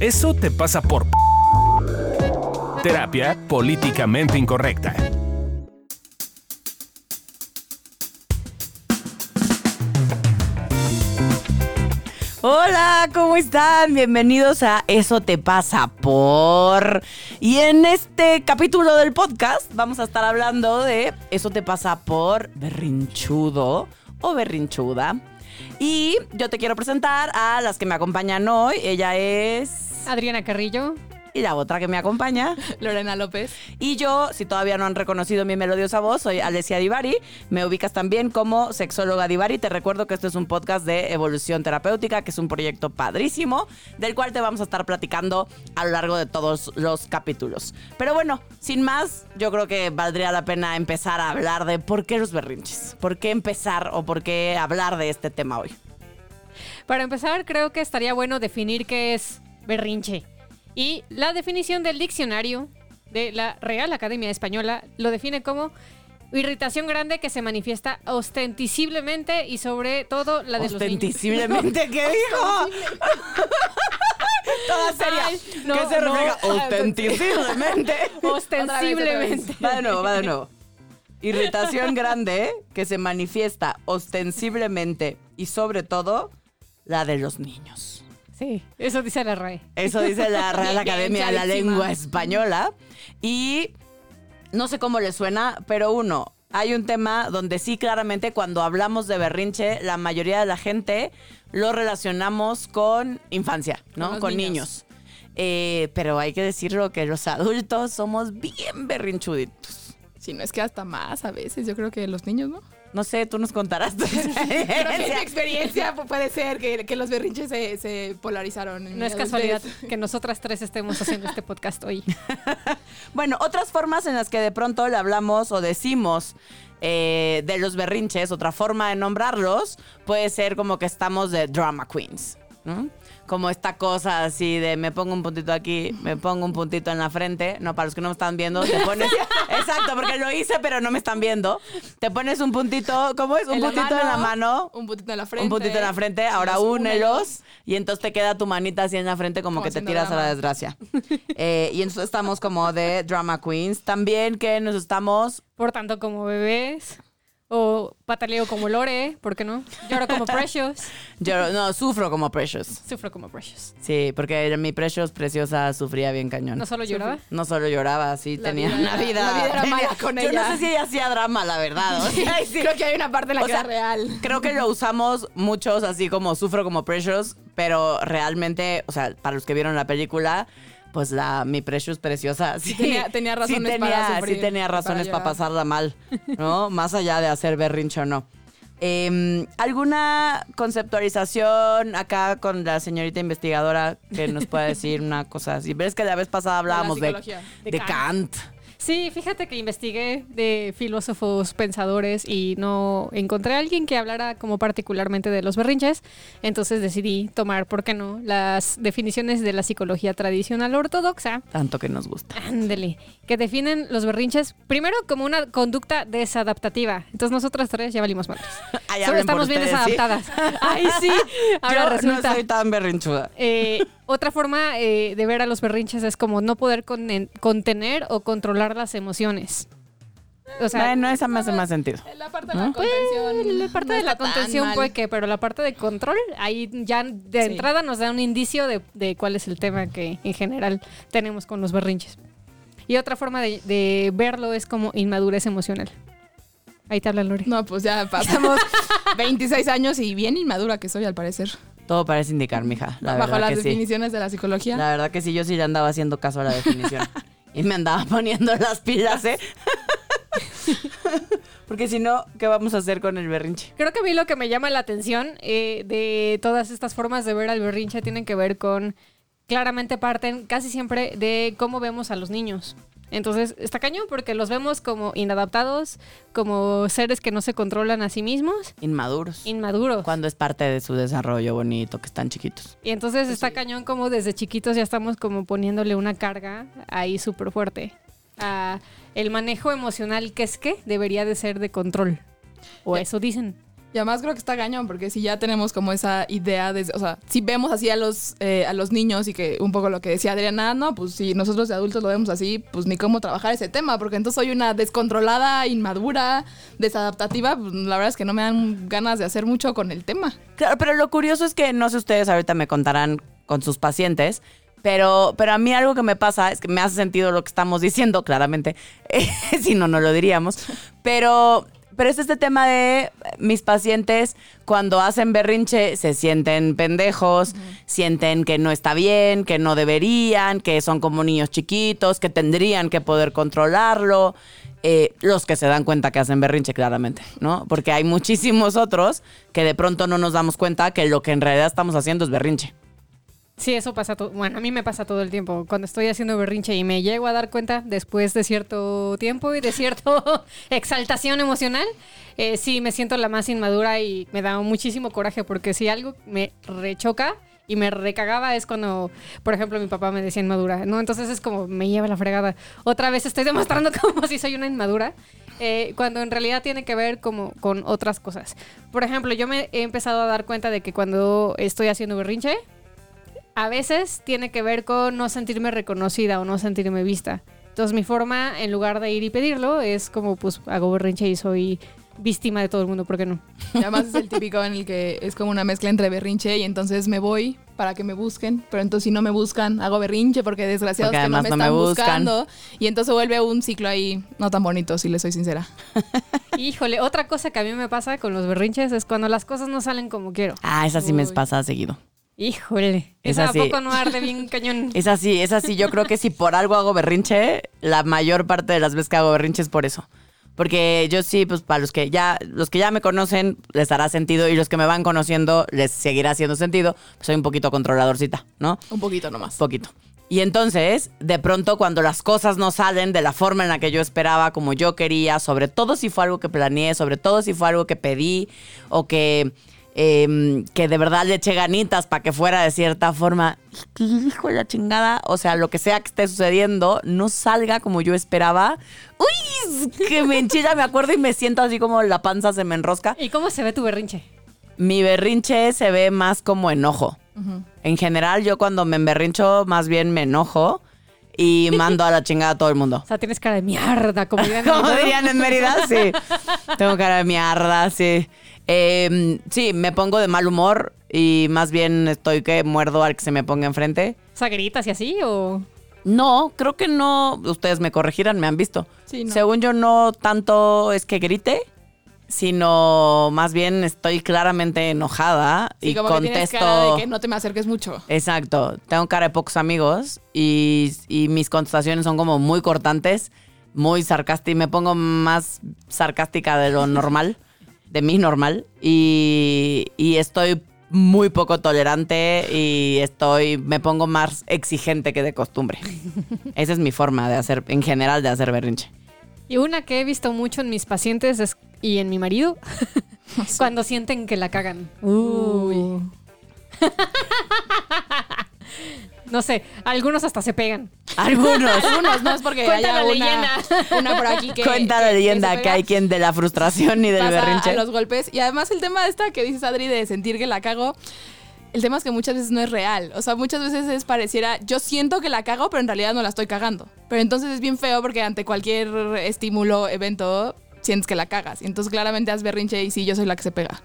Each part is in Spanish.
Eso te pasa por... Terapia políticamente incorrecta. Hola, ¿cómo están? Bienvenidos a Eso te pasa por... Y en este capítulo del podcast vamos a estar hablando de Eso te pasa por berrinchudo o berrinchuda. Y yo te quiero presentar a las que me acompañan hoy. Ella es... Adriana Carrillo. Y la otra que me acompaña. Lorena López. Y yo, si todavía no han reconocido mi melodiosa voz, soy Alessia Divari. Me ubicas también como sexóloga Divari. Te recuerdo que esto es un podcast de evolución terapéutica, que es un proyecto padrísimo, del cual te vamos a estar platicando a lo largo de todos los capítulos. Pero bueno, sin más, yo creo que valdría la pena empezar a hablar de por qué los berrinches. ¿Por qué empezar o por qué hablar de este tema hoy? Para empezar, creo que estaría bueno definir qué es berrinche. Y la definición del diccionario de la Real Academia Española lo define como irritación grande que se manifiesta ostentisiblemente y sobre todo la de los niños. Ostentisiblemente, ¿qué dijo? Toda seria. Ay, no, ¿Qué se no. refleja? Ostensiblemente. Ostensiblemente. Va de nuevo, va de nuevo. Irritación grande que se manifiesta ostensiblemente y sobre todo la de los niños. Sí, eso dice la RAE. Eso dice la Real Academia de la. Lengua Española. Y no sé cómo le suena, pero uno, hay un tema donde sí claramente cuando hablamos de berrinche, la mayoría de la gente lo relacionamos con infancia, ¿no? Con niños. niños. Eh, pero hay que decirlo que los adultos somos bien berrinchuditos. Si no es que hasta más a veces, yo creo que los niños, ¿no? No sé, tú nos contarás tu que en mi experiencia. experiencia pu- puede ser que, que los berrinches se, se polarizaron. en No es casualidad que nosotras tres estemos haciendo este podcast hoy. Bueno, otras formas en las que de pronto le hablamos o decimos eh, de los berrinches, otra forma de nombrarlos, puede ser como que estamos de drama queens. Como esta cosa así de me pongo un puntito aquí, me pongo un puntito en la frente. No, para los que no me están viendo, te pones. Exacto, porque lo hice, pero no me están viendo. Te pones un puntito, ¿cómo es? Un En puntito en la mano. Un puntito en la frente. Un puntito en la frente, ahora Los únelos y entonces te queda tu manita así en la frente como, Como que te tiras a la desgracia. Eh, y entonces estamos como de drama queens. También que nos estamos... Por tanto, como bebés. O pataleo como Lore, ¿por qué no? Lloro como Precious. Yo no, sufro como Precious. Sufro como Precious. Sí, porque mi Precious preciosa sufría bien cañón. No solo lloraba. No solo lloraba, sí La tenía vida una vida. la vida era tenía- mala con Yo ella. no sé si ella hacía drama, la verdad. o sea, sí. Creo que hay una parte en la O que sea, era real. Creo que lo usamos muchos así como sufro como Precious, pero realmente, o sea, para los que vieron la película, pues la mi Precious preciosa sí, tenía- tenía razones sí para tenía, sufrir, sí tenía para razones para pasarla mal, ¿no? Más allá de hacer berrinche o no. Eh, ¿Alguna conceptualización acá con la señorita investigadora que nos pueda decir una cosa así? Ves que la vez pasada hablábamos de, De Kant. Sí, fíjate que investigué de filósofos pensadores y no encontré a alguien que hablara como particularmente de los berrinches. Entonces decidí tomar, ¿por qué no?, las definiciones de la psicología tradicional ortodoxa. Tanto que nos gusta. Ándele, que definen los berrinches primero como una conducta desadaptativa. Entonces nosotras tres ya valimos madres. Ay, Solo estamos bien ustedes, ¿sí? desadaptadas. Ay, sí. Ahora Yo resulta. no soy tan berrinchuda. Eh, otra forma eh, de ver a los berrinches es como no poder contener o controlar las emociones. O sea, bueno, esa me hace más sentido. La parte de la contención. la parte no de la contención puede que, pero la parte de control, ahí ya de Sí. entrada nos da un indicio de, de cuál es el tema que en general tenemos con los berrinches. Y otra forma de, de verlo es como inmadurez emocional. Ahí te habla Lori. No, pues ya pasamos 26 años y bien inmadura que soy al parecer. Todo parece indicar, mija. La Bajo las que sí. definiciones de la psicología. La verdad que sí, yo sí le andaba haciendo caso a la definición. y me andaba poniendo las pilas, ¿eh? Porque si no, ¿qué vamos a hacer con el berrinche? Creo que a mí lo que me llama la atención eh, de todas estas formas de ver al berrinche tienen que ver con, claramente parten casi siempre de cómo vemos a los niños. Entonces, está cañón porque los vemos como inadaptados, como seres que no se controlan a sí mismos, Inmaduros. inmaduros. Cuando es parte de su desarrollo bonito, que están chiquitos. Y entonces está cañón como desde chiquitos ya estamos como poniéndole una carga ahí súper fuerte. a el manejo emocional que es que debería de ser de control. O eso dicen. Y además creo que está cañón, porque si ya tenemos como esa idea de, o sea, si vemos así a los, eh, a los niños y que un poco lo que decía Adriana, no, pues si nosotros de adultos lo vemos así, pues ni cómo trabajar ese tema, porque entonces soy una descontrolada, inmadura, desadaptativa, pues la verdad es que no me dan ganas de hacer mucho con el tema. Claro, pero lo curioso es que no sé ustedes ahorita me contarán con sus pacientes, pero, pero a mí algo que me pasa es que me hace sentido lo que estamos diciendo, claramente, si no, no lo diríamos, pero pero es este tema de mis pacientes cuando hacen berrinche se sienten pendejos, sienten que no está bien, que no deberían, que son como niños chiquitos, que tendrían que poder controlarlo. Eh, los que se dan cuenta que hacen berrinche, claramente, ¿no? Porque hay muchísimos otros que de pronto no nos damos cuenta que lo que en realidad estamos haciendo es berrinche. Sí, eso pasa todo. Bueno, a mí me pasa todo el tiempo. Cuando estoy haciendo berrinche y me llego a dar cuenta después de cierto tiempo y de cierta exaltación emocional, eh, sí me siento la más inmadura y me da muchísimo coraje porque si algo me rechoca y me recagaba es cuando, por ejemplo, mi papá me decía inmadura, ¿no? Entonces es como me lleva la fregada. Otra vez estoy demostrando como si soy una inmadura. Eh, cuando en realidad tiene que ver como con otras cosas. Por ejemplo, yo me he empezado a dar cuenta de que cuando estoy haciendo berrinche, a veces tiene que ver con no sentirme reconocida o no sentirme vista. Entonces mi forma, en lugar de ir y pedirlo, es como pues hago berrinche y soy víctima de todo el mundo, ¿por qué no? Y además es el típico en el que es como una mezcla entre berrinche y entonces me voy para que me busquen, pero entonces si no me buscan, hago berrinche porque desgraciados Porque que no me no están me buscan. buscando. Y entonces vuelve un ciclo ahí no tan bonito, si le soy sincera. Híjole, otra cosa que a mí me pasa con los berrinches es cuando las cosas no salen como quiero. Ah, esa sí me pasa seguido. Híjole, Es esa a así. poco no arde bien cañón. Es así, es así. Yo creo que si por algo hago berrinche, la mayor parte de las veces que hago berrinche es por eso. Porque yo sí, pues para los que ya, los que ya me conocen, les hará sentido y los que me van conociendo les seguirá haciendo sentido. Pues soy un poquito controladorcita, ¿no? Un poquito nomás. Poquito. Y entonces, de pronto, cuando las cosas no salen de la forma en la que yo esperaba, como yo quería, sobre todo si fue algo que planeé, sobre todo si fue algo que pedí, o que, eh, que de verdad le eché ganitas para que fuera de cierta forma, hijo de la chingada, o sea, lo que sea que esté sucediendo, no salga como yo esperaba. Uy, que me enchilla, me acuerdo y me siento así como la panza se me enrosca. ¿Y cómo se ve tu berrinche? Mi berrinche se ve más como enojo. En general, yo cuando me emberrincho, más bien me enojo y mando a la chingada a todo el mundo. O sea, tienes cara de mierda, como dirían en Como México. dirían en Mérida, sí. Tengo cara de mierda, sí. Eh, sí, me pongo de mal humor y más bien estoy que muerdo al que se me ponga enfrente. O sea, gritas y así, o... No, creo que no. Ustedes me corregirán, me han visto. Sí, no. Según yo, no tanto es que grite, sino más bien estoy claramente enojada Sí, y como que contesto. cara de que no te me acerques mucho. Exacto. Tengo cara de pocos amigos y, y mis contestaciones son como muy cortantes, muy sarcásticas. Me pongo más sarcástica de lo normal, de mí normal. Y, y estoy muy poco tolerante y estoy, me pongo más exigente que de costumbre. Esa es mi forma de hacer, en general, de hacer berrinche. Y una que he visto mucho en mis pacientes es, y en mi marido, cuando sienten que la cagan. Uy. No sé, algunos hasta se pegan. Algunos. Algunos, no es porque Cuenta haya la una, leyenda. una por aquí que Cuenta la leyenda que, hay quien de la frustración y del pasa berrinche. a los golpes. Y además el tema de esta que dices, Adri, de sentir que la cago, el tema es que muchas veces no es real. O sea, muchas veces es pareciera, yo siento que la cago, pero en realidad no la estoy cagando. Pero entonces es bien feo porque ante cualquier estímulo, evento, sientes que la cagas. Y entonces claramente haz berrinche y sí, yo soy la que se pega.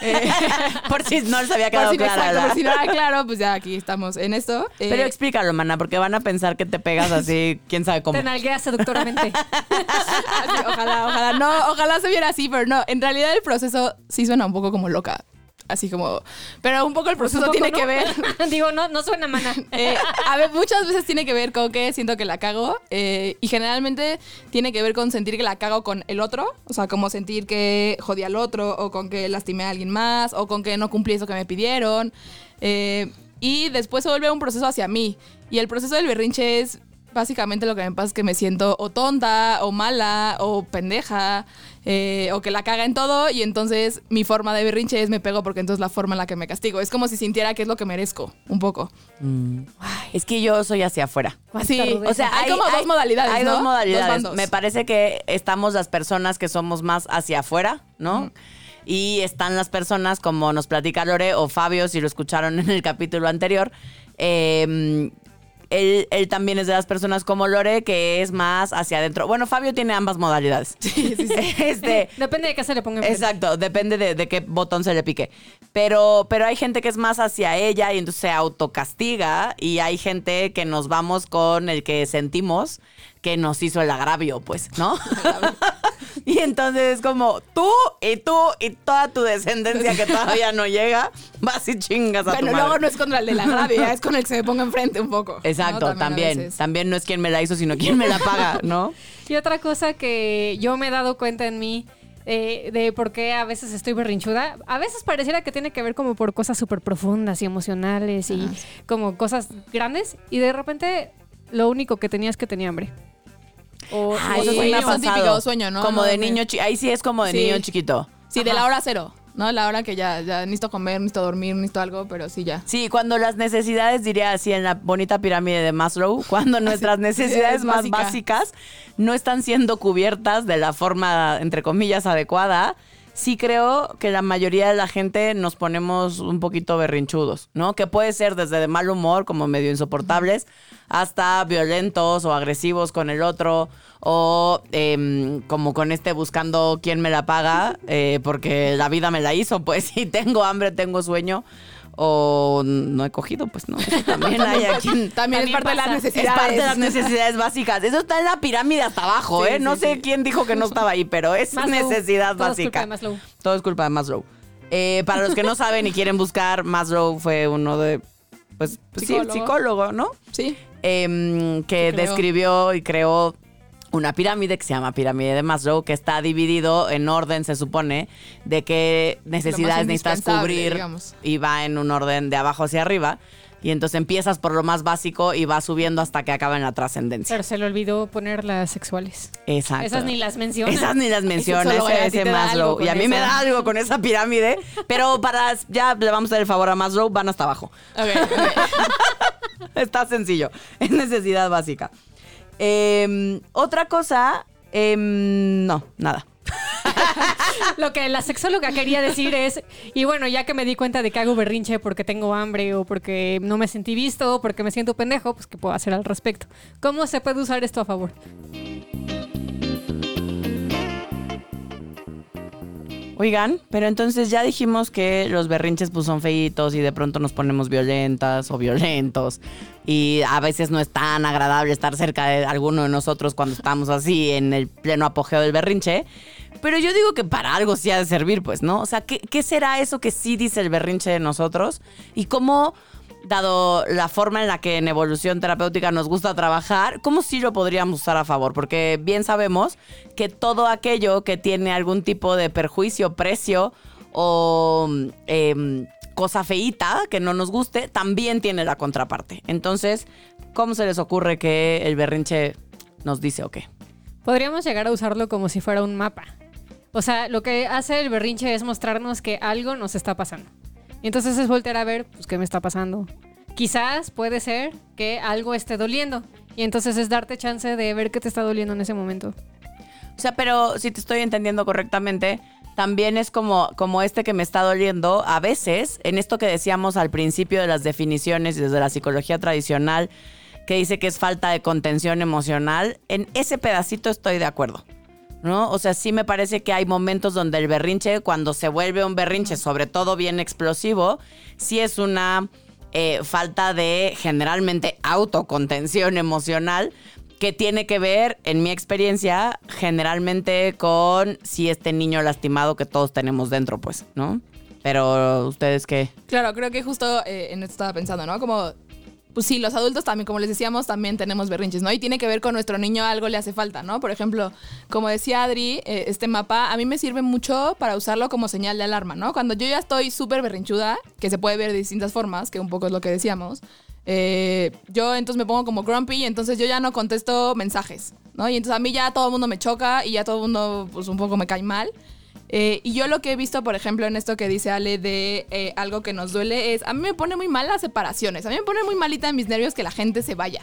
Eh, Por si no les había por quedado si, clara. exacto, la- por si no era claro, pues ya aquí estamos en esto. Eh, Pero explícalo, mana, porque van a pensar que te pegas así, quién sabe cómo. Te nalgueas seductoramente. ojalá, ojalá, no, ojalá se viera así, pero no, en realidad el proceso sí suena un poco como loca. Así como, pero un poco el proceso poco, tiene ¿no? que ver Digo, no, no suena mana. Eh, a ver, muchas veces tiene que ver con que siento que la cago eh, y generalmente tiene que ver con sentir que la cago con el otro, o sea, como sentir que jodí al otro o con que lastimé a alguien más o con que no cumplí eso que me pidieron eh, y después se vuelve un proceso hacia mí y el proceso del berrinche es básicamente lo que me pasa es que me siento o tonta o mala o pendeja eh, o que la caga en todo y entonces mi forma de berrinche es me pego porque entonces la forma en la que me castigo es como si sintiera que es lo que merezco un poco Es que yo soy hacia afuera. Sí. O sea, hay, como dos modalidades. Hay ¿no? dos modalidades. Me parece que estamos las personas que somos más hacia afuera, ¿no? Y están las personas, como nos platica Lore o Fabio, si lo escucharon en el capítulo anterior, eh, él, él también es de las personas como Lore, que es más hacia adentro. Bueno, Fabio tiene ambas modalidades. este, Depende de qué se le ponga enfrente. Exacto, depende de, de qué botón se le pique. Pero, pero hay gente que es más hacia ella y entonces se autocastiga y hay gente que nos vamos con el que sentimos que nos hizo el agravio, pues, ¿no? Y entonces es como tú y tú y toda tu descendencia que todavía no llega, vas y chingas a tu Bueno, madre. luego no es contra el de la rabia, es con el que se me ponga enfrente un poco. Exacto, ¿no? también. veces. También no es quien me la hizo, sino quien me la paga, ¿no? Y otra cosa que yo me he dado cuenta en mí eh, de por qué a veces estoy berrinchuda, a veces pareciera que tiene que ver como por cosas súper profundas y emocionales y como cosas grandes y de repente lo único que tenía es que tenía hambre. O, Ay, eso sí me es un pasado. típico sueño, ¿no? Como No, de niño chiquito. Ahí sí es como de Sí. niño chiquito. Sí, de la hora cero, ¿no? La hora que ya, ya necesito comer, necesito dormir, necesito algo, pero sí ya. Sí, cuando las necesidades, diría así en la bonita pirámide de Maslow, cuando nuestras necesidades es más básica. básicas no están siendo cubiertas de la forma, entre comillas, adecuada, sí creo que la mayoría de la gente nos ponemos un poquito berrinchudos, ¿no? Que puede ser desde de mal humor, como medio insoportables, hasta violentos o agresivos con el otro, o em, como con este buscando quién me la paga, eh, porque la vida me la hizo, pues si tengo hambre, tengo sueño. O no he cogido, pues no. También hay a quien También, es También parte de las pasa. es necesidades. parte de las necesidades básicas. Eso está en la pirámide hasta abajo, Sí, ¿eh? No sé sí. quién dijo que no estaba ahí, pero es Maslow. necesidad Todo es básica. culpa de Maslow. Todo es culpa de Maslow. Eh, para los que no saben y quieren buscar, Maslow fue uno de, pues, pues sí, Psicólogo. psicólogo, ¿no? Sí. Em, que describió y creó una pirámide que se llama pirámide de Maslow, que está dividido en orden, se supone, de qué necesidades necesitas cubrir digamos. y va en un orden de abajo hacia arriba. Y entonces empiezas por lo más básico y vas subiendo hasta que acaba en la trascendencia. Pero se le olvidó poner las sexuales. Exacto. Esas ni las menciona. Esas ni las menciona, ese, Maslow. Y a mí me da algo con esa pirámide, pero para ya le vamos a dar el favor a Maslow, van hasta abajo. Ok, ok. Está sencillo. Es necesidad básica. Em, otra cosa, em, no, nada. Lo que la sexóloga quería decir es, y bueno, ya que me di cuenta de que hago berrinche porque tengo hambre o porque no me sentí visto o porque me siento pendejo, pues ¿qué puedo hacer al respecto? ¿Cómo se puede usar esto a favor? Oigan, pero entonces ya dijimos que los berrinches pues son feitos y de pronto nos ponemos violentas o violentos y a veces no es tan agradable estar cerca de alguno de nosotros cuando estamos así en el pleno apogeo del berrinche. Pero yo digo que para algo sí ha de servir, pues, ¿no? O sea, ¿qué, qué será eso que sí dice el berrinche de nosotros? Y cómo, dado la forma en la que en evolución terapéutica nos gusta trabajar, ¿cómo sí lo podríamos usar a favor? Porque bien sabemos que todo aquello que tiene algún tipo de perjuicio, precio o em, cosa feíta que no nos guste, también tiene la contraparte. Entonces, ¿cómo se les ocurre que el berrinche nos dice o qué? Podríamos llegar a usarlo como si fuera un mapa. O sea, lo que hace el berrinche es mostrarnos que algo nos está pasando. Y entonces es voltear a ver, pues, ¿qué me está pasando? Quizás puede ser que algo esté doliendo. Y entonces es darte chance de ver qué te está doliendo en ese momento. O sea, pero si te estoy entendiendo correctamente, también es como, como este que me está doliendo. A veces, en esto que decíamos al principio de las definiciones desde la psicología tradicional, que dice que es falta de contención emocional, en ese pedacito estoy de acuerdo. ¿No? O sea, sí me parece que hay momentos donde el berrinche, cuando se vuelve un berrinche, sobre todo bien explosivo, sí es una eh, falta de generalmente autocontención emocional que tiene que ver, en mi experiencia, generalmente con si este niño lastimado que todos tenemos dentro, pues, ¿no? Pero ustedes qué. Claro, creo que justo eh, en esto estaba pensando, ¿no? Como, pues sí, los adultos también, como les decíamos, también tenemos berrinches, ¿no? Y tiene que ver con nuestro niño, algo le hace falta, ¿no? Por ejemplo, como decía Adri, eh, este mapa a mí me sirve mucho para usarlo como señal de alarma, ¿no? Cuando yo ya estoy súper berrinchuda, que se puede ver de distintas formas, que un poco es lo que decíamos, eh, yo entonces me pongo como grumpy y entonces yo ya no contesto mensajes, ¿no? Y entonces a mí ya todo el mundo me choca y ya todo el mundo, pues un poco me cae mal. Eh, y yo lo que he visto, por ejemplo, en esto que dice Ale de eh, algo que nos duele es, a mí me pone muy mal las separaciones, a mí me pone muy malita en mis nervios que la gente se vaya.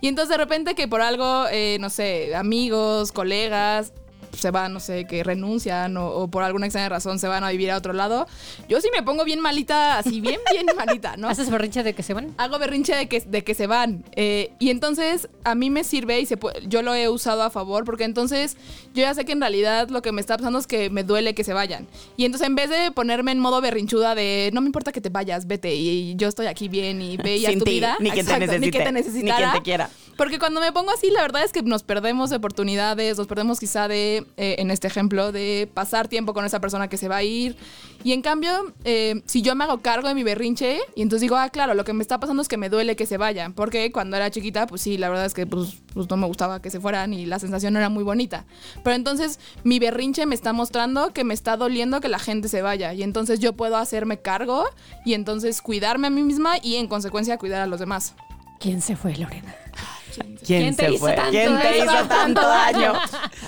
Y entonces de repente que por algo, eh, no sé, amigos, colegas, se van, no sé, que renuncian o, o por alguna extraña razón se van a vivir a otro lado, yo sí me pongo bien malita, así bien, bien malita, ¿no? ¿Haces berrinche de que se van? hago berrinche de que, de que se van. Eh, y entonces a mí me sirve y se yo lo he usado a favor porque entonces yo ya sé que en realidad lo que me está pasando es que me duele que se vayan. Y entonces en vez de ponerme en modo berrinchuda de no me importa que te vayas, vete y, yo estoy aquí bien y ve y tu ti, vida. ni quien te Exacto, Ni que te necesite, ni necesitara. quien te quiera. Porque cuando me pongo así, la verdad es que nos perdemos de oportunidades, nos perdemos quizá de, eh, en este ejemplo, de pasar tiempo con esa persona que se va a ir. Y en cambio, eh, si yo me hago cargo de mi berrinche y entonces digo, ah, claro, lo que me está pasando es que me duele que se vayan. Porque cuando era chiquita, pues sí, la verdad es que pues, pues no me gustaba que se fueran y la sensación no era muy bonita. Pero entonces mi berrinche me está mostrando que me está doliendo que la gente se vaya. Y entonces yo puedo hacerme cargo y entonces cuidarme a mí misma y en consecuencia cuidar a los demás. ¿Quién se fue, Lorena? ¿Quién, ¿Quién te se hizo fue? tanto ¿Quién te daño? hizo tanto daño?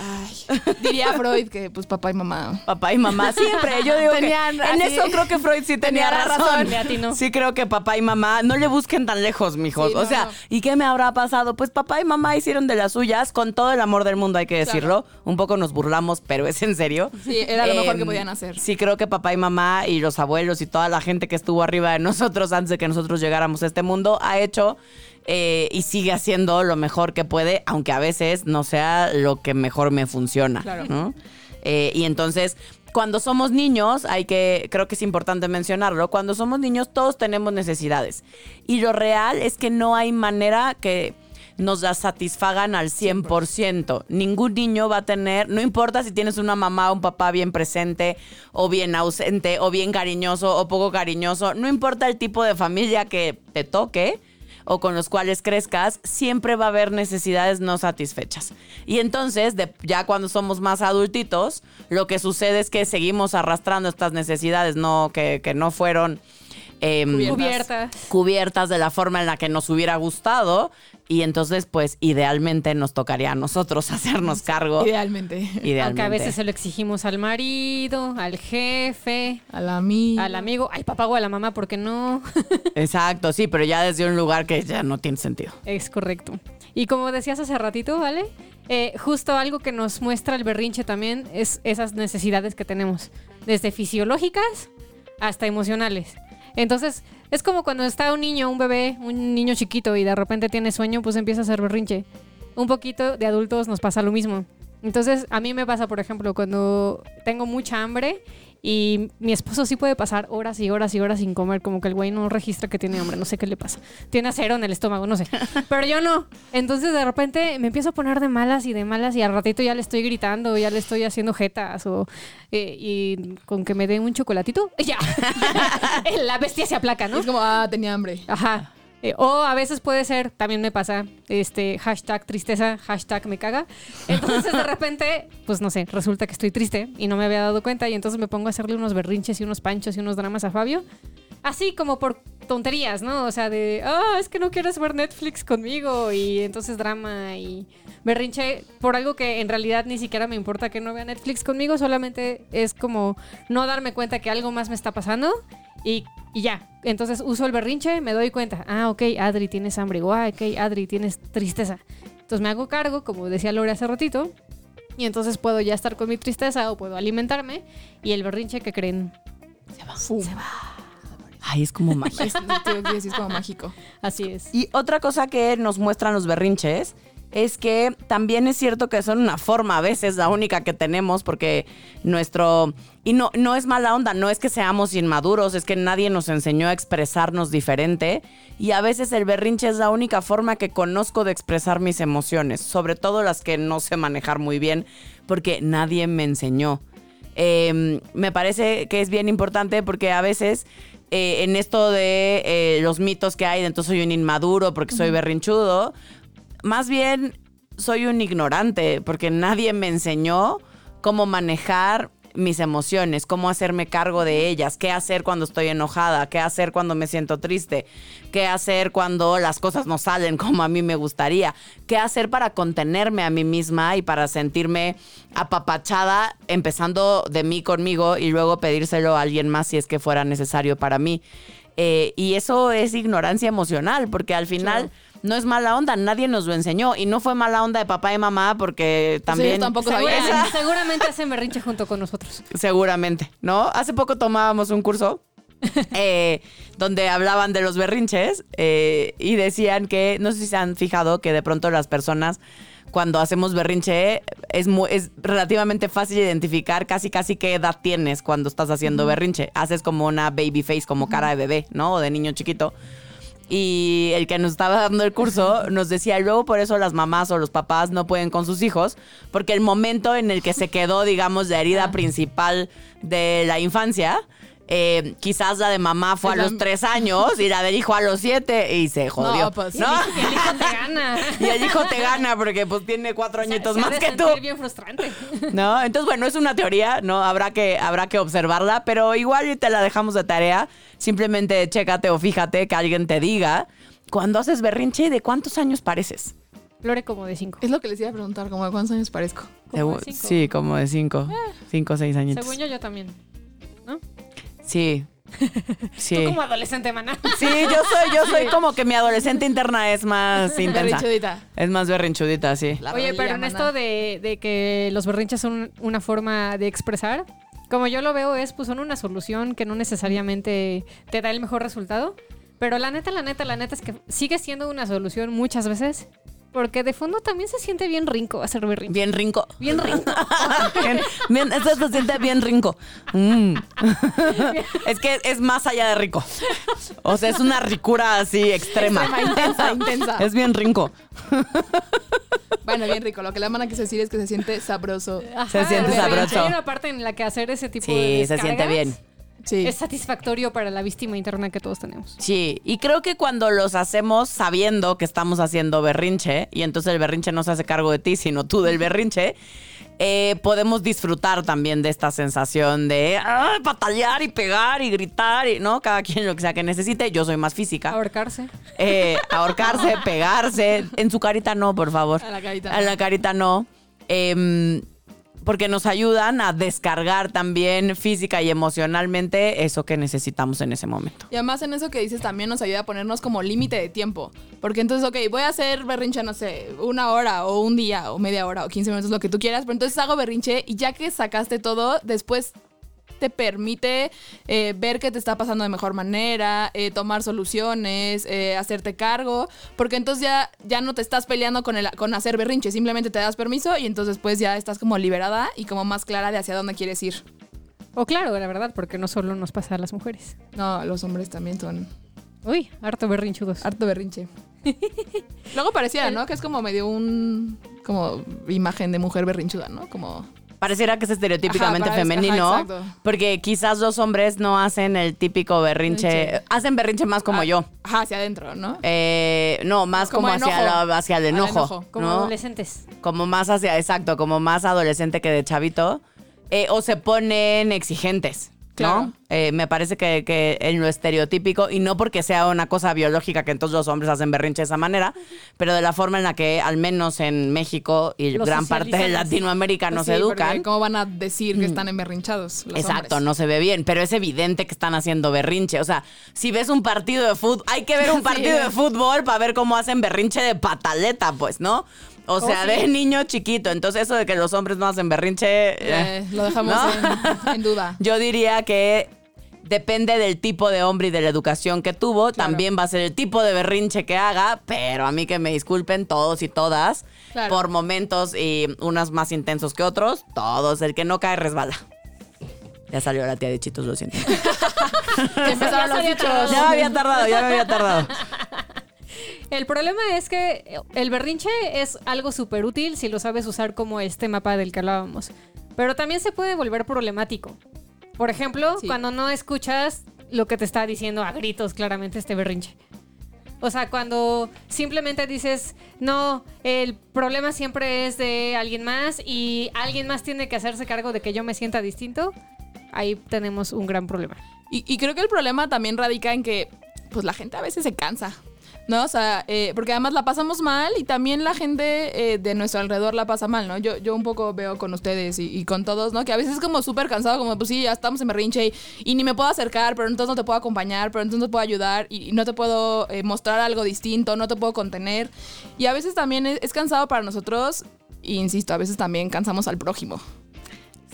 Ay, diría Freud que pues papá y mamá. Papá y mamá siempre. Yo digo Tenían que en así- eso creo que Freud sí tenía, tenía la razón. razón. Le atinó. Sí creo que papá y mamá no le busquen tan lejos, mijos. Sí, o no, sea, no. ¿y qué me habrá pasado? Pues papá y mamá hicieron de las suyas con todo el amor del mundo, hay que decirlo. Un poco nos burlamos, pero es en serio. Sí, era lo mejor que Em, podían hacer. Sí, creo que papá y mamá y los abuelos y toda la gente que estuvo arriba de nosotros antes de que nosotros llegáramos a este mundo ha hecho eh, y sigue haciendo lo mejor que puede, aunque a veces no sea lo que mejor me funciona. Claro. ¿no? Eh, y entonces, cuando somos niños, hay que, creo que es importante mencionarlo, cuando somos niños todos tenemos necesidades. Y lo real es que no hay manera que nos las satisfagan al 100%. Ningún niño va a tener, no importa si tienes una mamá o un papá bien presente o bien ausente o bien cariñoso o poco cariñoso, no importa el tipo de familia que te toque o con los cuales crezcas, siempre va a haber necesidades no satisfechas. Y entonces, ya cuando somos más adultitos, lo que sucede es que seguimos arrastrando estas necesidades no, que, que no fueron em, Cubiertas. Cubiertas. de la forma en la que nos hubiera gustado. Y entonces, pues, idealmente nos tocaría a nosotros hacernos cargo. Idealmente. Idealmente. Aunque a veces se lo exigimos al marido, al jefe, al amigo, al papá o a la mamá, porque no. Exacto, sí, pero ya desde un lugar que ya no tiene sentido. es correcto. Y como decías hace ratito, ¿vale? Eh, justo algo que nos muestra el berrinche también es esas necesidades que tenemos, desde fisiológicas hasta emocionales. Entonces, es como cuando está un niño, un bebé, un niño chiquito y de repente tiene sueño, pues empieza a hacer berrinche. Un poquito de adultos nos pasa lo mismo. Entonces, a mí me pasa, por ejemplo, cuando tengo mucha hambre y mi esposo sí puede pasar horas y horas y horas sin comer, como que el güey no registra que tiene hambre, no sé qué le pasa. Tiene acero en el estómago, no sé. Pero yo no. Entonces, de repente me empiezo a poner de malas y de malas y al ratito ya le estoy gritando, ya le estoy haciendo jetas o eh, y con que me dé un chocolatito, ya. La bestia se aplaca, ¿no? Es como, ah, tenía hambre. Ajá. Eh, o a veces puede ser, también me pasa, este, hashtag tristeza, hashtag me caga. Entonces de repente, pues no sé, resulta que estoy triste y no me había dado cuenta y entonces me pongo a hacerle unos berrinches y unos panchos y unos dramas a Fabio. Así como por tonterías, ¿no? O sea, de, ah, es que no quieres ver Netflix conmigo y entonces drama y berrinche por algo que en realidad ni siquiera me importa que no vea Netflix conmigo, solamente es como no darme cuenta que algo más me está pasando y, y ya. Entonces uso el berrinche, me doy cuenta, ah, ok, Adri, tienes hambre, ah, ok, Adri, tienes tristeza. Entonces me hago cargo, como decía Lore hace ratito, y entonces puedo ya estar con mi tristeza o puedo alimentarme y el berrinche que creen. Fu. Ay, es como magia. Es, decir, es como mágico. Así es. Y otra cosa que nos muestran los berrinches es que también es cierto que son una forma a veces, la única que tenemos, porque nuestro... Y no, no es mala onda, no es que seamos inmaduros, es que nadie nos enseñó a expresarnos diferente. Y a veces el berrinche es la única forma que conozco de expresar mis emociones, sobre todo las que no sé manejar muy bien, porque nadie me enseñó. Eh, me parece que es bien importante porque a veces eh, en esto de eh, los mitos que hay, de entonces soy un inmaduro porque soy berrinchudo, más bien soy un ignorante porque nadie me enseñó cómo manejar mis emociones, cómo hacerme cargo de ellas, qué hacer cuando estoy enojada, qué hacer cuando me siento triste, qué hacer cuando las cosas no salen como a mí me gustaría, qué hacer para contenerme a mí misma y para sentirme apapachada, empezando de mí conmigo y luego pedírselo a alguien más si es que fuera necesario para mí. Eh, y eso es ignorancia emocional, porque al final no es mala onda, nadie nos lo enseñó. Y no fue mala onda de papá y mamá porque también... ellos tampoco Segura- sabían. seguramente hacen berrinche junto con nosotros. Seguramente, ¿no? Hace poco tomábamos un curso eh, donde hablaban de los berrinches eh, y decían que, no sé si se han fijado que de pronto las personas cuando hacemos berrinche es, es relativamente fácil identificar casi casi qué edad tienes cuando estás haciendo berrinche. Haces como una baby face, como cara de bebé, ¿no? O de niño chiquito. Y el que nos estaba dando el curso nos decía, luego por eso las mamás o los papás no pueden con sus hijos, porque el momento en el que se quedó, digamos, la herida principal de la infancia, eh, quizás la de mamá fue a los tres años y la del hijo a los siete y se jodió. No, pues, ¿no? Y el hijo te gana. Y el hijo te gana porque pues tiene cuatro añitos Se más que tú. bien frustrante. ¿No? Entonces, bueno, es una teoría, ¿no? Habrá que, habrá que observarla, pero igual y te la dejamos de tarea. Simplemente chécate o fíjate que alguien te diga, cuando haces berrinche, ¿de cuántos años pareces? Lore como de cinco. Es lo que les iba a preguntar, como de cuántos años parezco. Como de Segu- cinco. Sí, como de cinco. Cinco o seis añitos. Según yo, yo también. Sí. Sí. Tú como adolescente, maná. Sí, yo soy, yo soy como que mi adolescente interna es más intensa. Berrinchudita. Es más berrinchudita, sí. La Oye, rodilla, pero en maná. esto de, de que los berrinches son una forma de expresar, como yo lo veo es, pues son una solución que no necesariamente te da el mejor resultado. Pero la neta, la neta, la neta es que sigue siendo una solución muchas veces. Porque de fondo también se siente bien rinco hacer berrinche. Bien rinco. Bien rinco. Bien, bien, eso se siente bien rinco. Mm. Es que es más allá de rico. O sea, es una ricura así extrema. Extrema, intensa, intensa. Es bien rinco. Bueno, bien rico. Lo que la mana quiso decir es que se siente sabroso. Se siente sabroso. Hay una parte en la que hacer ese tipo de Sí, se siente bien. Sí. Es satisfactorio para la víctima interna que todos tenemos. Sí, y creo que cuando los hacemos sabiendo que estamos haciendo berrinche, y entonces el berrinche no se hace cargo de ti, sino tú del berrinche, eh, podemos disfrutar también de esta sensación de ah, patalear y pegar y gritar, y no, cada quien lo que sea que necesite. Yo soy más física. Ahorcarse. Eh, ahorcarse, pegarse. En su carita no, por favor. A la carita A la carita no. Em, porque nos ayudan a descargar también física y emocionalmente eso que necesitamos en ese momento. Y además en eso que dices también nos ayuda a ponernos como límite de tiempo. Porque entonces, ok, voy a hacer berrinche, no sé, una hora o un día o media hora o 15 minutos, lo que tú quieras. Pero entonces hago berrinche y ya que sacaste todo, después te permite eh, ver qué te está pasando de mejor manera, eh, tomar soluciones, eh, hacerte cargo, porque entonces ya, ya no te estás peleando con, el, con hacer berrinche, simplemente te das permiso y entonces pues ya estás como liberada y como más clara de hacia dónde quieres ir. O claro, la verdad, porque no solo nos pasa a las mujeres. No, los hombres también son Uy, harto berrinchudos. Harto berrinche. Luego pareciera, ¿no? Que es como medio un... Como imagen de mujer berrinchuda, ¿no? Como... Pareciera que es estereotípicamente Ajá, femenino, ajá, exacto. porque quizás los hombres no hacen el típico berrinche, Berrinche. hacen berrinche más como Ah, yo. Ajá, hacia adentro, ¿no? Eh, no, más como, Como hacia, la- hacia el enojo. enojo. Como ¿no? adolescentes. Como más hacia, exacto, como más adolescente que de chavito. Eh, o se ponen exigentes. ¿No? Eh, me parece que, que en lo estereotípico, y no porque sea una cosa biológica que entonces los hombres hacen berrinche de esa manera, pero de la forma en la que, al menos en México y Los gran parte de. Latinoamérica, nos Pues Sí, educan. ¿Cómo van a decir que están emberrinchados los Exacto, hombres? no se ve bien, pero es evidente que están haciendo berrinche. O sea, si ves un partido de fútbol, hay que ver un Sí. partido de fútbol para ver cómo hacen berrinche de pataleta, pues, ¿no? O sea, sí. de niño chiquito. Entonces, eso de que los hombres no hacen berrinche. eh, Eh, lo dejamos ¿no? en, en duda. Yo diría que depende del tipo de hombre y de la educación que tuvo. Claro. También va a ser el tipo de berrinche que haga, pero a mí que me disculpen todos y todas Claro. por momentos y unos más intensos que otros. Todos, el que no cae resbala. Ya salió la tía de Chitos, lo siento. Ya los. Ya me había tardado, ya me había tardado. El problema es que el berrinche es algo súper útil si lo sabes usar como este mapa del que hablábamos. Pero también se puede volver problemático. Por ejemplo, Sí. cuando no escuchas lo que te está diciendo a gritos claramente este berrinche. O sea, cuando simplemente dices, no, el problema siempre es de alguien más y alguien más tiene que hacerse cargo de que yo me sienta distinto, ahí tenemos un gran problema. Y, y creo que el problema también radica en que, pues la gente a veces se cansa. ¿No? O sea, eh, porque además la pasamos mal y también la gente eh, de nuestro alrededor la pasa mal, ¿no? Yo, yo un poco veo con ustedes y, con todos, ¿no? Que a veces es como súper cansado, como pues sí, ya estamos en berrinche y, y ni me puedo acercar, pero entonces no te puedo acompañar, pero entonces no te puedo ayudar y, no te puedo eh, mostrar algo distinto, no te puedo contener. Y a veces también es, cansado para nosotros. Insisto, a veces también cansamos al prójimo.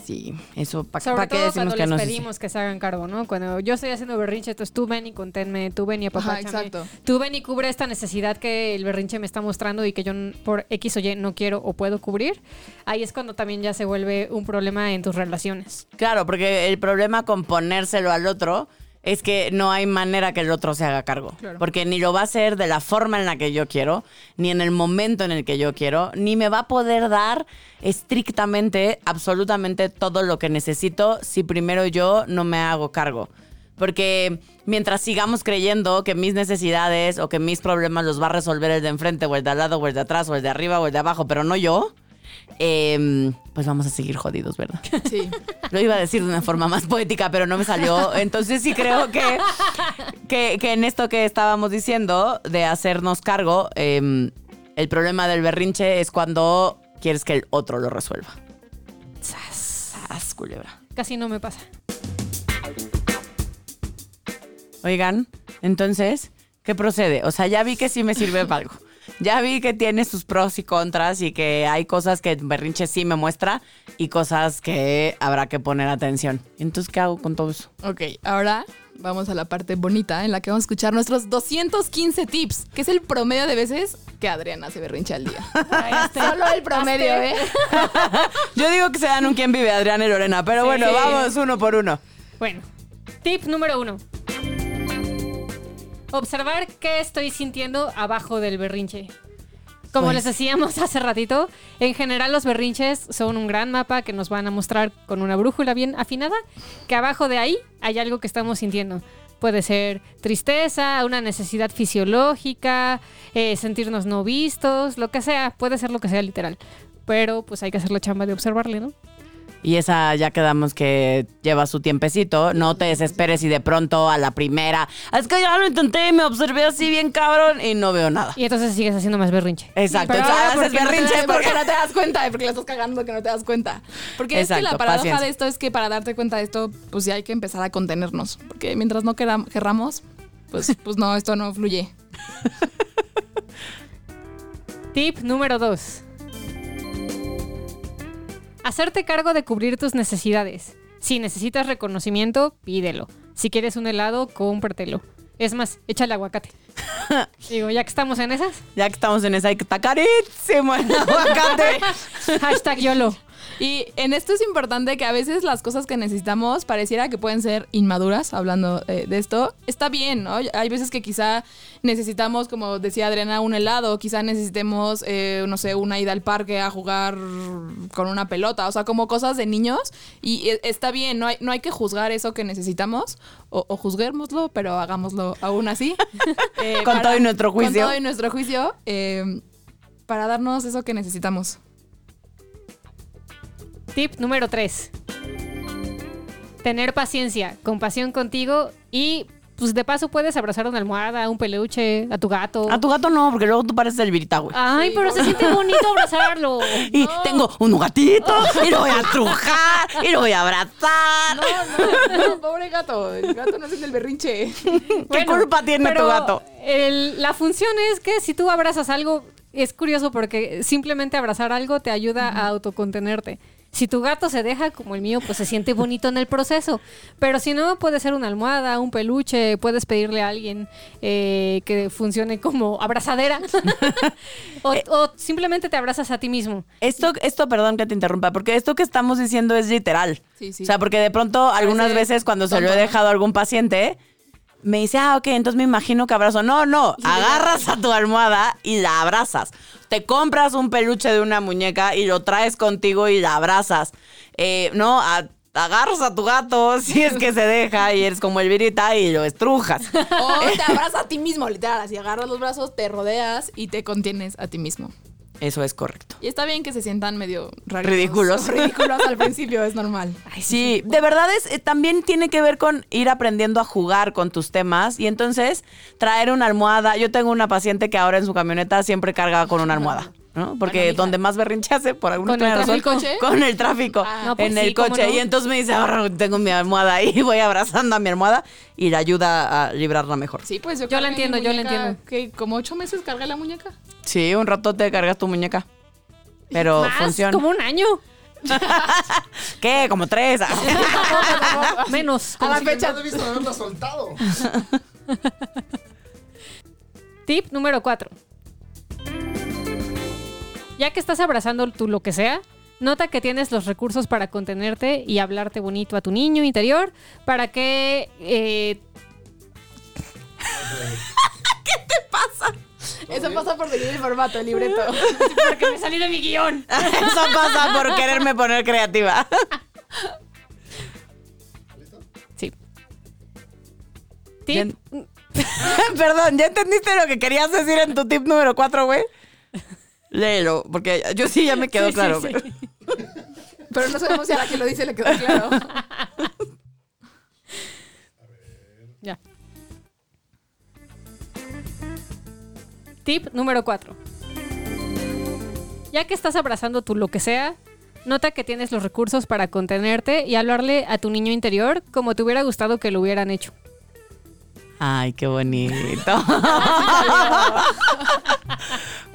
Sí, eso, ¿para Sobre qué todo decimos cuando que no les es pedimos que se hagan cargo, ¿no? Cuando yo estoy haciendo berrinche, entonces tú ven y conténme, tú ven y apapáchame. exacto. Tú ven y cubre esta necesidad que el berrinche me está mostrando y que yo por X o Y no quiero o puedo cubrir. Ahí es cuando también ya se vuelve un problema en tus relaciones. Claro, porque el problema con ponérselo al otro es que no hay manera que el otro se haga cargo. Claro. Porque ni lo va a hacer de la forma en la que yo quiero, ni en el momento en el que yo quiero, ni me va a poder dar estrictamente, absolutamente todo lo que necesito si primero yo no me hago cargo. Porque mientras sigamos creyendo que mis necesidades o que mis problemas los va a resolver el de enfrente o el de al lado o el de atrás o el de arriba o el de abajo, pero no yo, em, pues vamos a seguir jodidos, ¿verdad? Sí. Lo iba a decir de una forma más poética, pero no me salió. Entonces sí creo que, que, que en esto que estábamos diciendo de hacernos cargo, eh, el problema del berrinche es cuando quieres que el otro lo resuelva. Sas, sas, culebra. Casi no me pasa. Oigan, entonces, ¿qué procede? O sea, ya vi que sí me sirve para algo. Ya vi que tiene sus pros y contras y que hay cosas que Berrinche sí me muestra y cosas que habrá que poner atención. Entonces, ¿qué hago con todo eso? Ok, ahora vamos a la parte bonita en la que vamos a escuchar nuestros 215 tips, que es el promedio de veces que Adriana se berrincha al día. Solo el promedio, ¿eh? Yo digo que se dan un quién vive, Adrián y Lorena, pero Sí. bueno, vamos uno por uno. Bueno, tip número uno. Observar qué estoy sintiendo abajo del berrinche. Como Pues- les decíamos hace ratito, en general los berrinches son un gran mapa que nos van a mostrar con una brújula bien afinada, que abajo de ahí hay algo que estamos sintiendo. Puede ser tristeza, una necesidad fisiológica, eh, sentirnos no vistos, lo que sea, puede ser lo que sea literal. Pero pues hay que hacer la chamba de observarle, ¿no? Y esa ya quedamos que lleva su tiempecito. No te desesperes y de pronto a la primera. Es que ya lo intenté y me observé así bien cabrón y no veo nada. Y entonces sigues haciendo más berrinche. Exacto. Pero entonces haces porque no te berrinche das- porque porque- no te das cuenta, porque la estás cagando que no te das cuenta. Porque es que la paradoja paciencia. de esto es que para darte cuenta de esto, pues ya hay que empezar a contenernos. Porque mientras no querramos, pues, pues no, esto no fluye. Tip número 2. Hacerte cargo de cubrir tus necesidades. Si necesitas reconocimiento, pídelo. Si quieres un helado, cómpratelo. Es más, échale aguacate. Digo, ya que estamos en esas, Ya que estamos en esa, hay que está carísimo el aguacate. hashtag YOLO. Y en esto es importante que a veces las cosas que necesitamos pareciera que pueden ser inmaduras, hablando eh, de esto. Está bien, ¿no? Hay veces que quizá necesitamos, como decía Adriana, un helado, quizá necesitemos, eh, no sé, una ida al parque a jugar con una pelota, o sea, como cosas de niños. Y eh, está bien, no hay, no hay que juzgar eso que necesitamos, o, o juzguémoslo, pero hagámoslo aún así. Eh, Con todo y nuestro juicio. Con todo y nuestro juicio, para darnos eso que necesitamos. Tip número 3. Tener paciencia, compasión contigo y pues de paso puedes abrazar una almohada, un peluche, a tu gato. A tu gato no, porque luego tú pareces el virita, güey. Ay, pero se siente bonito abrazarlo. Y tengo un gatito, y lo voy a trujar, y lo voy a abrazar. No, pobre gato. El gato no es el berrinche. ¿Qué culpa tiene pero tu gato? el- la función es que si tú abrazas algo, es curioso porque simplemente abrazar algo te ayuda a autocontenerte. Si tu gato se deja, como el mío, pues se siente bonito en el proceso. Pero si no, puede ser una almohada, un peluche, puedes pedirle a alguien eh, que funcione como abrazadera. o, o simplemente te abrazas a ti mismo. Esto, esto, perdón que te interrumpa, porque esto que estamos diciendo es literal. Sí, sí. O sea, porque de pronto algunas Parece veces cuando se lo he dejado a algún paciente, me dice, ah, ok, entonces me imagino que abrazo. No, no, agarras a tu almohada y la abrazas. Te compras un peluche de una muñeca y lo traes contigo y la abrazas. Eh, no, a- agarras a tu gato si es que se deja y eres como el virita y lo estrujas. O te abrazas a ti mismo, literal. Así agarras los brazos, te rodeas y te contienes a ti mismo. Eso es correcto. Y está bien que se sientan medio Ridículos. Ridículos al principio, es normal. Sí, de verdad es eh, también tiene que ver con ir aprendiendo a jugar con tus temas y entonces traer una almohada. Yo tengo una paciente que ahora en su camioneta siempre carga con una almohada. ¿No? Porque Bueno, donde más berrinche hace, por alguna ¿Con el razón? ¿Coche? con el tráfico, Ah. No, pues en el sí, ¿cómo coche. no? Y entonces me dice, ahora tengo mi almohada ahí, voy abrazando a mi almohada y le ayuda a librarla mejor. Sí, pues yo Yo la entiendo, yo la entiendo. que como ocho meses cargué la muñeca. Sí, un rato te cargas tu muñeca. Pero Más, funciona. como un año. ¿Qué? Como tres. Menos. A la fecha. No he visto haberla soltado. Tip número 4. Ya que estás abrazando tu lo que sea, nota que tienes los recursos para contenerte y hablarte bonito a tu niño interior para que eh, Eso pasa por seguir el formato, el libreto. para que me salí de mi guion. Eso pasa por quererme poner creativa. Sí. Ya Tip, Perdón, ¿ya entendiste lo que querías decir en tu tip número 4, güey? Léelo, porque yo sí ya me quedó Sí, sí, claro. sí. güey. Pero no sabemos si a la que lo dice le quedó claro. Ya. Tip número 4. Ya que estás abrazando tu lo que sea, nota que tienes los recursos para contenerte y hablarle a tu niño interior como te hubiera gustado que lo hubieran hecho. Ay, qué bonito.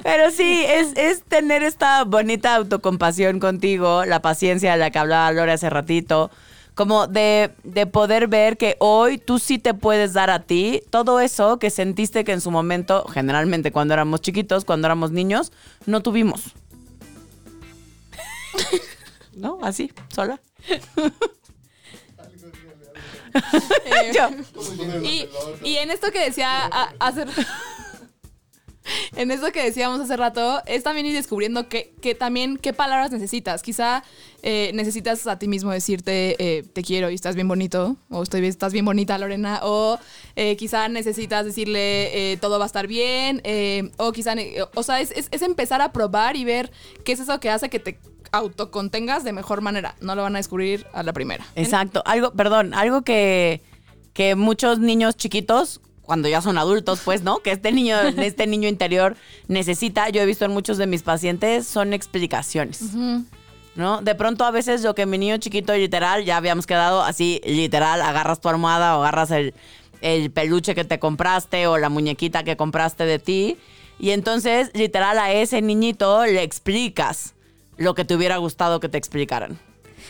Pero sí, es, es tener esta bonita autocompasión contigo, la paciencia de la que hablaba Lore hace ratito, como de, de poder ver que hoy tú sí te puedes dar a ti todo eso que sentiste que en su momento, generalmente cuando éramos chiquitos, cuando éramos niños, no tuvimos. ¿No? Así, sola. Eh, Yo. y, y en esto que decía a- hace en esto que decíamos hace rato es también ir descubriendo que, que también qué palabras necesitas quizá eh, necesitas a ti mismo decirte eh, te quiero y estás bien bonito o estoy estás bien bonita Lorena o eh, quizá necesitas decirle eh, todo va a estar bien eh, o quizá o sea es, es- es empezar a probar y ver qué es eso que hace que te autocontengas de mejor manera no lo van a descubrir a la primera Exacto. Algo, perdón, algo que, que muchos niños chiquitos, cuando ya son adultos, pues, ¿no? Que este niño, este niño interior necesita, yo he visto en muchos de mis pacientes, son explicaciones. ¿No? De pronto a veces lo que mi niño chiquito literal, ya habíamos quedado así, literal, agarras tu almohada o agarras el, el peluche que te compraste o la muñequita que compraste de ti. Y entonces, literal, a ese niñito le explicas lo que te hubiera gustado que te explicaran.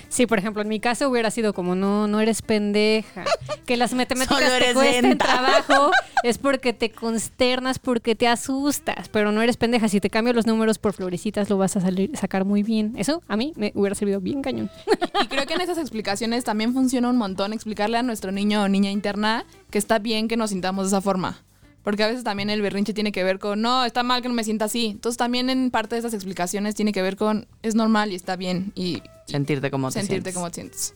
Sí, por ejemplo, en mi caso hubiera sido como, no, no eres pendeja. Que las matemáticas te eres cuesten lenta. trabajo es porque te consternas, porque te asustas, pero no eres pendeja. Si te cambio los números por florecitas, lo vas a salir, sacar muy bien. Eso a mí me hubiera servido bien cañón. Y creo que en esas explicaciones también funciona un montón explicarle a nuestro niño o niña interna que está bien que nos sintamos de esa forma. Porque a veces también el berrinche tiene que ver con, no, está mal que no me sienta así. Entonces también en parte de esas explicaciones tiene que ver con, es normal y está bien y Sentirte como te sentirte sientes. como te sientes.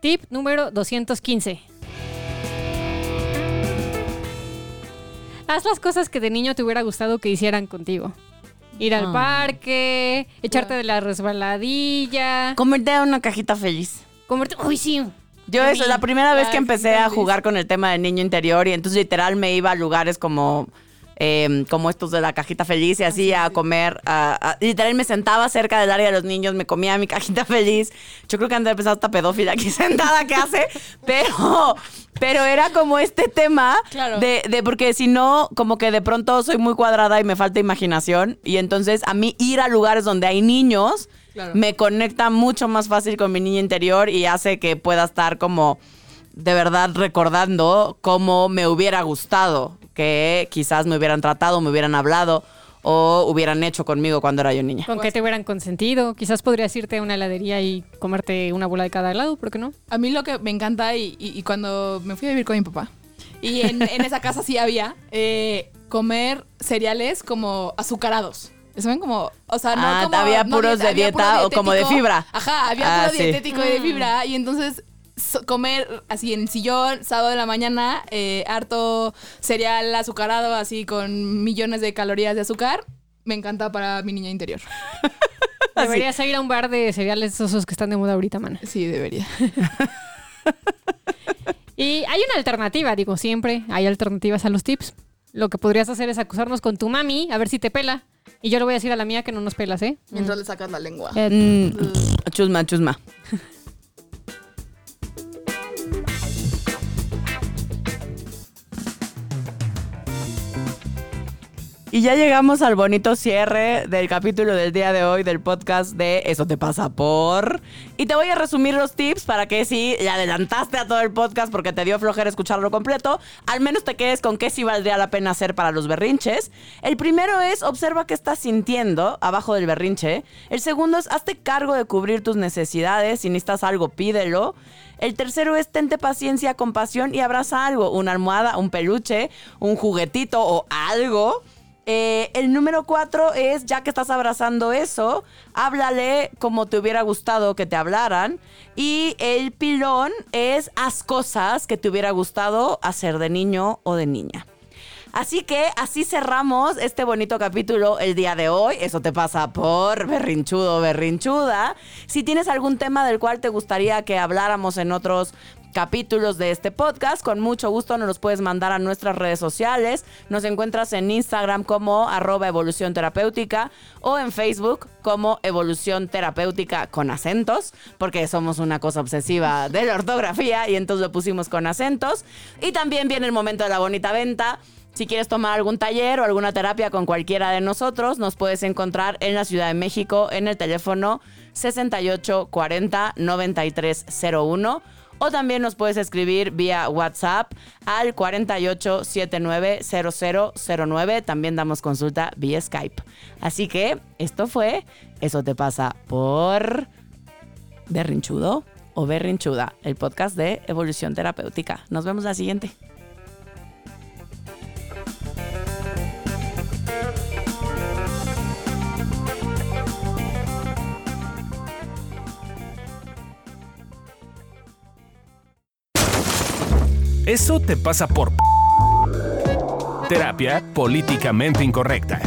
Tip número 215. Haz las cosas que de niño te hubiera gustado que hicieran contigo. Ir al Ah. parque, echarte de la resbaladilla, Comerte una cajita feliz. comerte... Uy, sí. Yo eso, la primera vez que empecé a jugar con el tema del niño interior y entonces literal me iba a lugares como eh, como estos de la cajita feliz y así a comer. a- a- literal me sentaba cerca del área de los niños, me comía mi cajita feliz. Yo creo que han empezado esta pedófila aquí sentada que hace, pero, pero era como este tema Claro. de, de porque si no, como que de pronto soy muy cuadrada y me falta imaginación y entonces a mí ir a lugares donde hay niños Claro. me conecta mucho más fácil con mi niño interior y hace que pueda estar como de verdad recordando cómo me hubiera gustado que quizás me hubieran tratado, me hubieran hablado o hubieran hecho conmigo cuando era yo niña. Con que te hubieran consentido. Quizás podrías irte a una heladería y comerte una bola de cada lado, ¿por qué no? A mí lo que me encanta y, y- y cuando me fui a vivir con mi papá y en, en esa casa sí había eh, comer cereales como azucarados. ¿Saben? Como, o sea, no Ah, como... había no puros de había dieta puro o como de fibra. Ajá, había Ah, puro sí. dietético y de fibra y entonces so- comer así en sillón, sábado de la mañana, eh, harto cereal azucarado, así con millones de calorías de azúcar, me encanta para mi niña interior. Deberías ir a un bar de cereales esos que están de moda ahorita, mana. Sí, debería. Y hay una alternativa, digo, siempre hay alternativas a los tips. Lo que podrías hacer es acusarnos con tu mami, a ver si te pela. Y yo le voy a decir a la mía que no nos pelas, ¿eh? Mientras le sacas la lengua. Eh, Mm, chusma, chusma. Y ya llegamos al bonito cierre del capítulo del día de hoy del podcast de Eso te pasa por. Y te voy a resumir los tips para que si le adelantaste a todo el podcast porque te dio flojera escucharlo completo, al menos te quedes con qué sí valdría la pena hacer para los berrinches. El primero es observa qué estás sintiendo abajo del berrinche. El segundo es hazte cargo de cubrir tus necesidades. Si necesitas algo, pídelo. El tercero es tente paciencia, compasión y abraza algo. Una almohada, un peluche, un juguetito o algo. Eh, el número cuatro es, ya que estás abrazando eso, háblale como te hubiera gustado que te hablaran. Y el pilón es, haz cosas que te hubiera gustado hacer de niño o de niña. Así que así cerramos este bonito capítulo el día de hoy. Eso te pasa por berrinchudo berrinchuda. Si tienes algún tema del cual te gustaría que habláramos en otros capítulos de este podcast, con mucho gusto nos los puedes mandar a nuestras redes sociales. Nos encuentras en Instagram como arroba evolución o en Facebook como evolución terapéutica con acentos, porque somos una cosa obsesiva de la ortografía y entonces lo pusimos con acentos. Y también viene el momento de la bonita venta. Si quieres tomar algún taller o alguna terapia con cualquiera de nosotros, nos puedes encontrar en la Ciudad de México en el teléfono 68 40 93 01 o también nos puedes escribir vía WhatsApp al 48 79 0009. También damos consulta vía Skype. Así que esto fue Eso te pasa por Berrinchudo o Berrinchuda, el podcast de Evolución Terapéutica. Nos vemos la siguiente. Eso te pasa por terapia políticamente incorrecta.